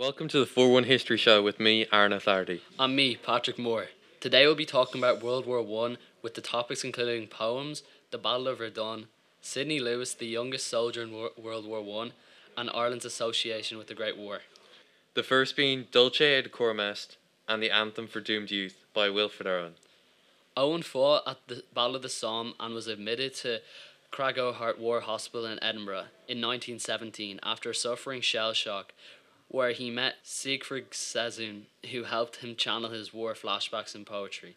Welcome to the 4 1 History Show with me, Aaron O'Flaherty. And me, Patrick Moore. Today we'll be talking about World War One with the topics including poems, the Battle of Verdun, Sidney Lewis, the youngest soldier in Wor- World War One, and Ireland's association with the Great War. The first being Dulce et Decorum Est and the Anthem for Doomed Youth by Wilfred Owen. Owen fought at the Battle of the Somme and was admitted to Craiglockhart War Hospital in Edinburgh in 1917 after suffering shell shock, where he met Siegfried Sassoon, who helped him channel his war flashbacks in poetry.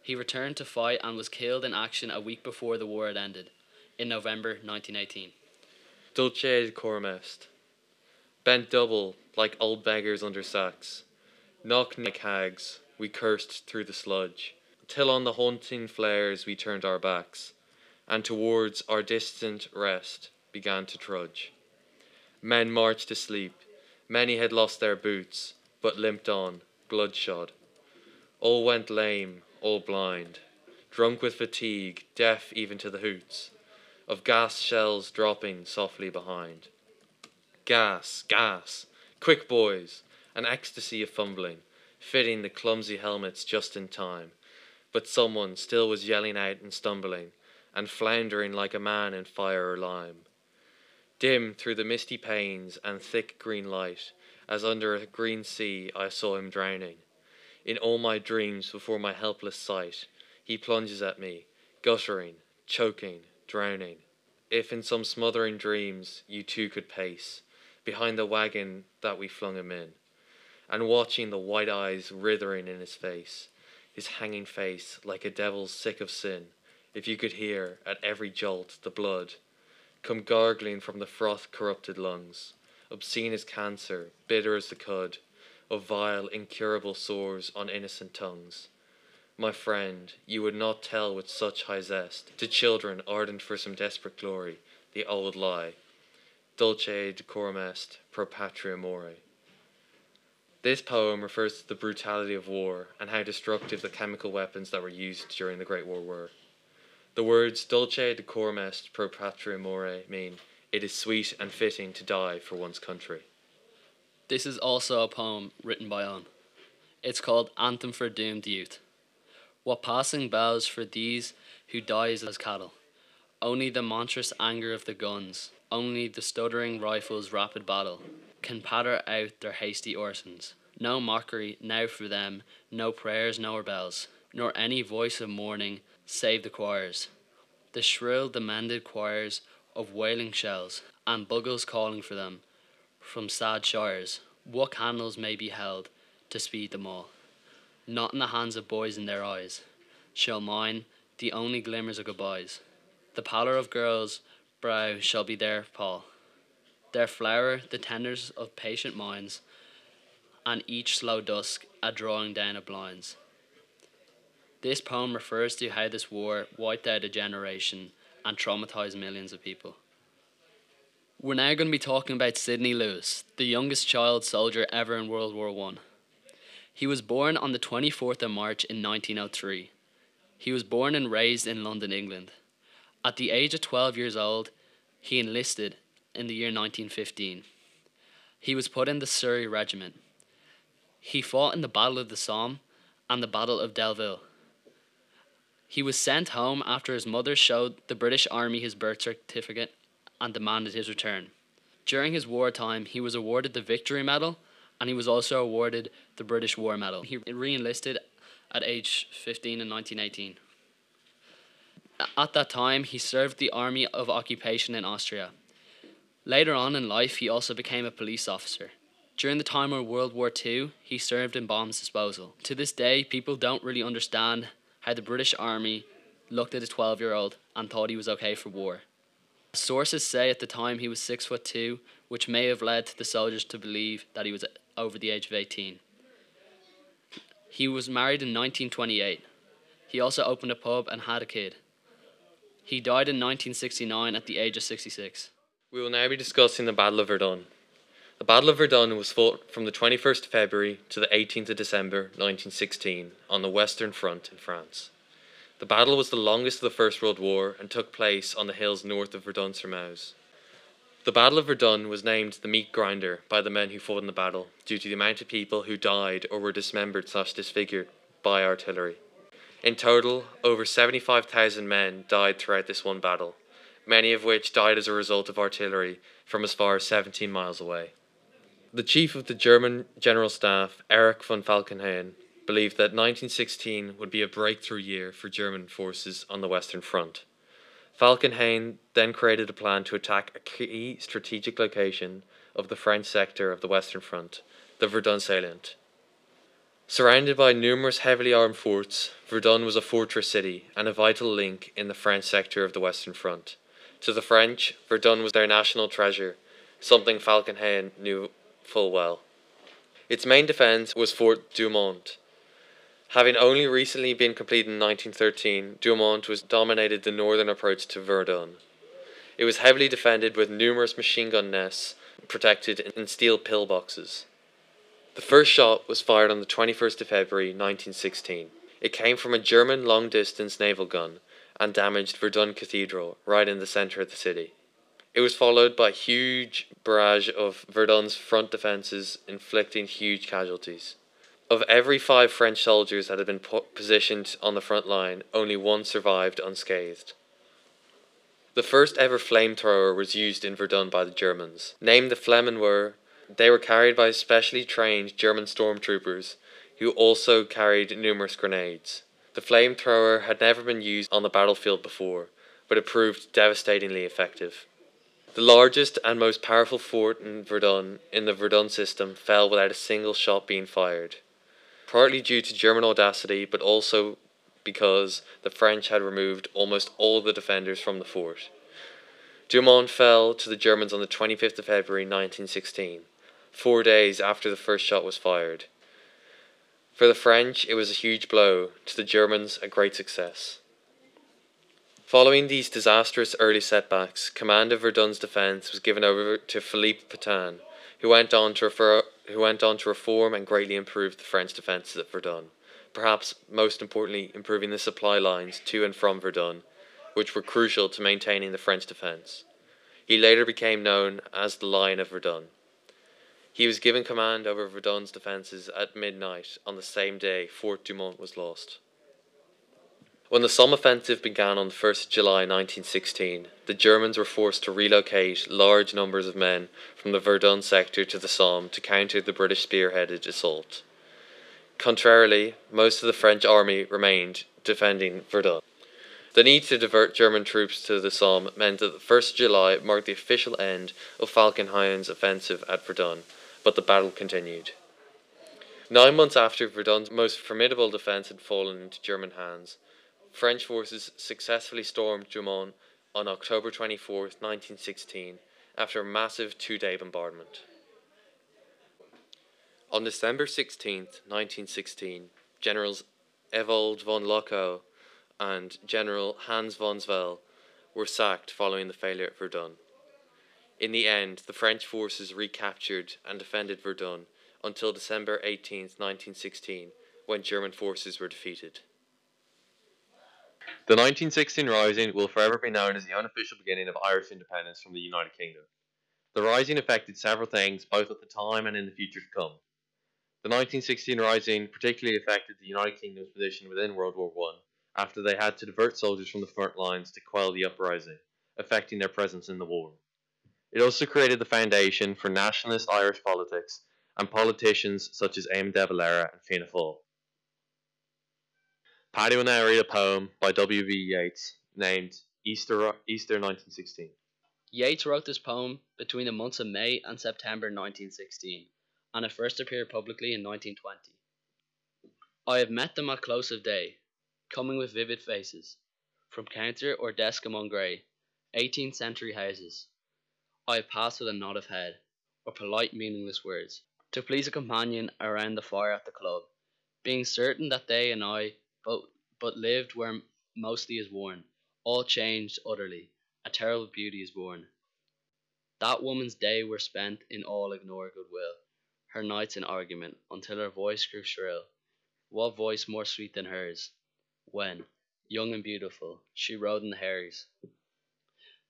He returned to fight and was killed in action a week before the war had ended, in November 1918. Dulce et Decorum Est. Bent double, like old beggars under sacks. Knock like hags, we cursed through the sludge, till on the haunting flares we turned our backs, and towards our distant rest began to trudge. Men marched asleep, many had lost their boots, but limped on, bloodshot. All went lame, all blind, drunk with fatigue, deaf even to the hoots of gas shells dropping softly behind. Gas, gas, quick boys, an ecstasy of fumbling, fitting the clumsy helmets just in time. But someone still was yelling out and stumbling, and floundering like a man in fire or lime. Dim through the misty panes and thick green light, as under a green sea I saw him drowning. In all my dreams before my helpless sight, he plunges at me, guttering, choking, drowning. If in some smothering dreams you too could pace behind the wagon that we flung him in, and watching the white eyes writhing in his face, his hanging face like a devil's sick of sin, if you could hear at every jolt the blood come gargling from the froth corrupted lungs, obscene as cancer, bitter as the cud of vile, incurable sores on innocent tongues. My friend, you would not tell with such high zest to children ardent for some desperate glory the old lie. Dulce decorum est pro patria mori. This poem refers to the brutality of war and how destructive the chemical weapons that were used during the Great War were. The words dulce decorum est pro patria mori mean it is sweet and fitting to die for one's country. This is also a poem written by Owen. It's called Anthem for Doomed Youth. What passing bells for these who dies as cattle? Only the monstrous anger of the guns, only the stuttering rifles' rapid battle, can patter out their hasty orisons. No mockery now for them, no prayers nor bells, nor any voice of mourning save the choirs, the shrill demanded choirs of wailing shells, and bugles calling for them from sad shires. What candles may be held to speed them all? Not in the hands of boys in their eyes, shall mine the only glimmers of goodbyes. The pallor of girls' brow shall be their pall, their flower the tenders of patient minds, and each slow dusk a drawing down of blinds. This poem refers to how this war wiped out a generation and traumatized millions of people. We're now going to be talking about Sidney Lewis, the youngest child soldier ever in World War One. He was born on the 24th of March in 1903. He was born and raised in London, England. At the age of 12 years old, he enlisted in the year 1915. He was put in the Surrey Regiment. He fought in the Battle of the Somme and the Battle of Delville. He was sent home after his mother showed the British Army his birth certificate and demanded his return. During his wartime, he was awarded the Victory Medal and he was also awarded the British War Medal. He re enlisted at age 15 in 1918. At that time, he served the Army of Occupation in Austria. Later on in life, he also became a police officer. During the time of World War II, he served in bombs disposal. To this day, people don't really understand how the British Army looked at a 12 year old and thought he was okay for war. Sources say at the time he was six foot two, which may have led the soldiers to believe that he was over the age of 18. He was married in 1928. He also opened a pub and had a kid. He died in 1969 at the age of 66. We will now be discussing the Battle of Verdun. The Battle of Verdun was fought from the 21st of February to the 18th of December 1916 on the Western Front in France. The battle was the longest of the First World War and took place on the hills north of Verdun sur Meuse. The Battle of Verdun was named the meat grinder by the men who fought in the battle due to the amount of people who died or were dismembered slash disfigured by artillery. In total, over 75,000 men died throughout this one battle, many of which died as a result of artillery from as far as 17 miles away. The chief of the German General Staff, Erich von Falkenhayn, believed that 1916 would be a breakthrough year for German forces on the Western Front. Falkenhayn then created a plan to attack a key strategic location of the French sector of the Western Front, the Verdun salient. Surrounded by numerous heavily armed forts, Verdun was a fortress city and a vital link in the French sector of the Western Front. To the French, Verdun was their national treasure, something Falkenhayn knew full well. Its main defence was Fort Douaumont. Having only recently been completed in 1913, Douaumont was dominated the northern approach to Verdun. It was heavily defended with numerous machine gun nests protected in steel pillboxes. The first shot was fired on the 21st of February 1916. It came from a German long distance naval gun and damaged Verdun Cathedral right in the centre of the city. It was followed by a huge barrage of Verdun's front defences, inflicting huge casualties. Of every five French soldiers that had been po- positioned on the front line, only one survived unscathed. The first ever flamethrower was used in Verdun by the Germans. Named the Flammenwerfer, they were carried by specially trained German stormtroopers who also carried numerous grenades. The flamethrower had never been used on the battlefield before, but it proved devastatingly effective. The largest and most powerful fort in Verdun in the Verdun system fell without a single shot being fired, partly due to German audacity, but also because the French had removed almost all the defenders from the fort. Douaumont fell to the Germans on the 25th of February 1916, four days after the first shot was fired. For the French, it was a huge blow, to the Germans, a great success. Following these disastrous early setbacks, command of Verdun's defence was given over to Philippe Pétain, who went on to refer, who went on to reform and greatly improve the French defences at Verdun. Perhaps most importantly, improving the supply lines to and from Verdun, which were crucial to maintaining the French defence. He later became known as the Lion of Verdun. He was given command over Verdun's defences at midnight on the same day Fort Douaumont was lost. When the Somme offensive began on the 1st July 1916, the Germans were forced to relocate large numbers of men from the Verdun sector to the Somme to counter the British spearheaded assault. Contrarily, most of the French army remained defending Verdun. The need to divert German troops to the Somme meant that the 1st July marked the official end of Falkenhayn's offensive at Verdun, but the battle continued. Nine months after Verdun's most formidable defence had fallen into German hands, French forces successfully stormed Douaumont on October 24, 1916, after a massive two day bombardment. On December 16, 1916, Generals Ewald von Lochow and General Hans von Zwehl were sacked following the failure at Verdun. In the end, the French forces recaptured and defended Verdun until December 18, 1916, when German forces were defeated. The 1916 Rising will forever be known as the unofficial beginning of Irish independence from the United Kingdom. The Rising affected several things both at the time and in the future to come. The 1916 Rising particularly affected the United Kingdom's position within World War I after they had to divert soldiers from the front lines to quell the uprising, affecting their presence in the war. It also created the foundation for nationalist Irish politics and politicians such as Eamon de Valera and Fianna Fáil. Paddy will now read a poem by W.B. Yeats named Easter, Easter 1916. Yeats wrote this poem between the months of May and September 1916, and it first appeared publicly in 1920. I have met them at close of day, coming with vivid faces, from counter or desk among grey, 18th century houses. I have passed with a nod of head, or polite meaningless words, to please a companion around the fire at the club, being certain that they and I but, but lived where mostly is worn, all changed utterly, a terrible beauty is born. That woman's day were spent in all ignore goodwill, her nights in argument, until her voice grew shrill. What voice more sweet than hers? When, young and beautiful, she rode in the Harries.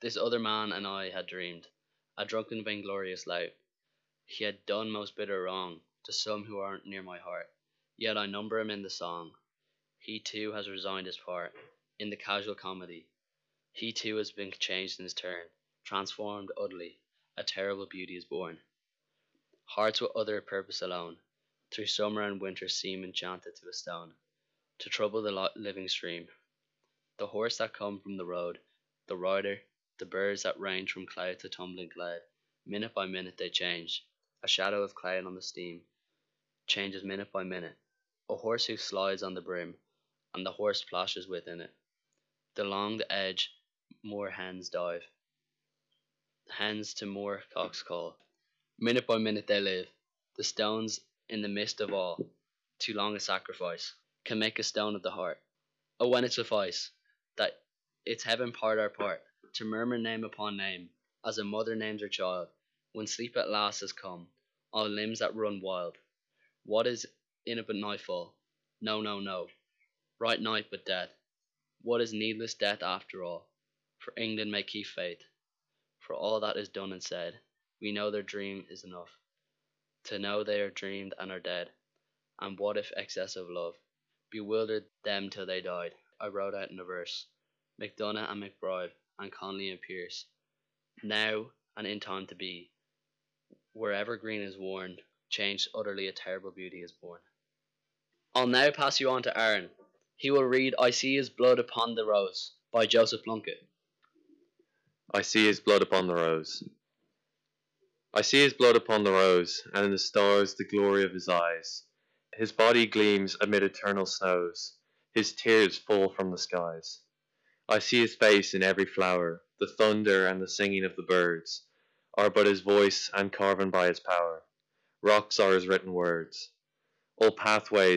This other man and I had dreamed, a drunken vainglorious lout. He had done most bitter wrong to some who aren't near my heart, yet I number him in the song. He too has resigned his part in the casual comedy. He too has been changed in his turn, transformed utterly. A terrible beauty is born. Hearts with other purpose alone, through summer and winter seem enchanted to a stone, to trouble the living stream. The horse that come from the road, the rider, the birds that range from cloud to tumbling cloud, minute by minute they change. A shadow of cloud on the steam changes minute by minute. A horse who slides on the brim, and the horse splashes within it. Along the edge, more hens dive. Hens to more cocks call. Minute by minute they live. The stones in the midst of all, too long a sacrifice, can make a stone of the heart. Oh, when it suffice that its heaven part our part, to murmur name upon name, as a mother names her child, when sleep at last has come, all limbs that run wild. What is in it but nightfall? No, no, no. Right night but death. What is needless death after all? For England may keep faith. For all that is done and said, we know their dream is enough. To know they are dreamed and are dead. And what if excess of love bewildered them till they died? I wrote out in a verse. MacDonagh and MacBride and Connolly and Pearse. Now and in time to be, wherever green is worn, changed utterly a terrible beauty is born. I'll now pass you on to Aaron. He will read I See His Blood Upon the Rose by Joseph Plunkett. I see his blood upon the rose. I see his blood upon the rose, and in the stars the glory of his eyes. His body gleams amid eternal snows, his tears fall from the skies. I see his face in every flower, the thunder and the singing of the birds are but his voice and carven by his power. Rocks are his written words. All pathways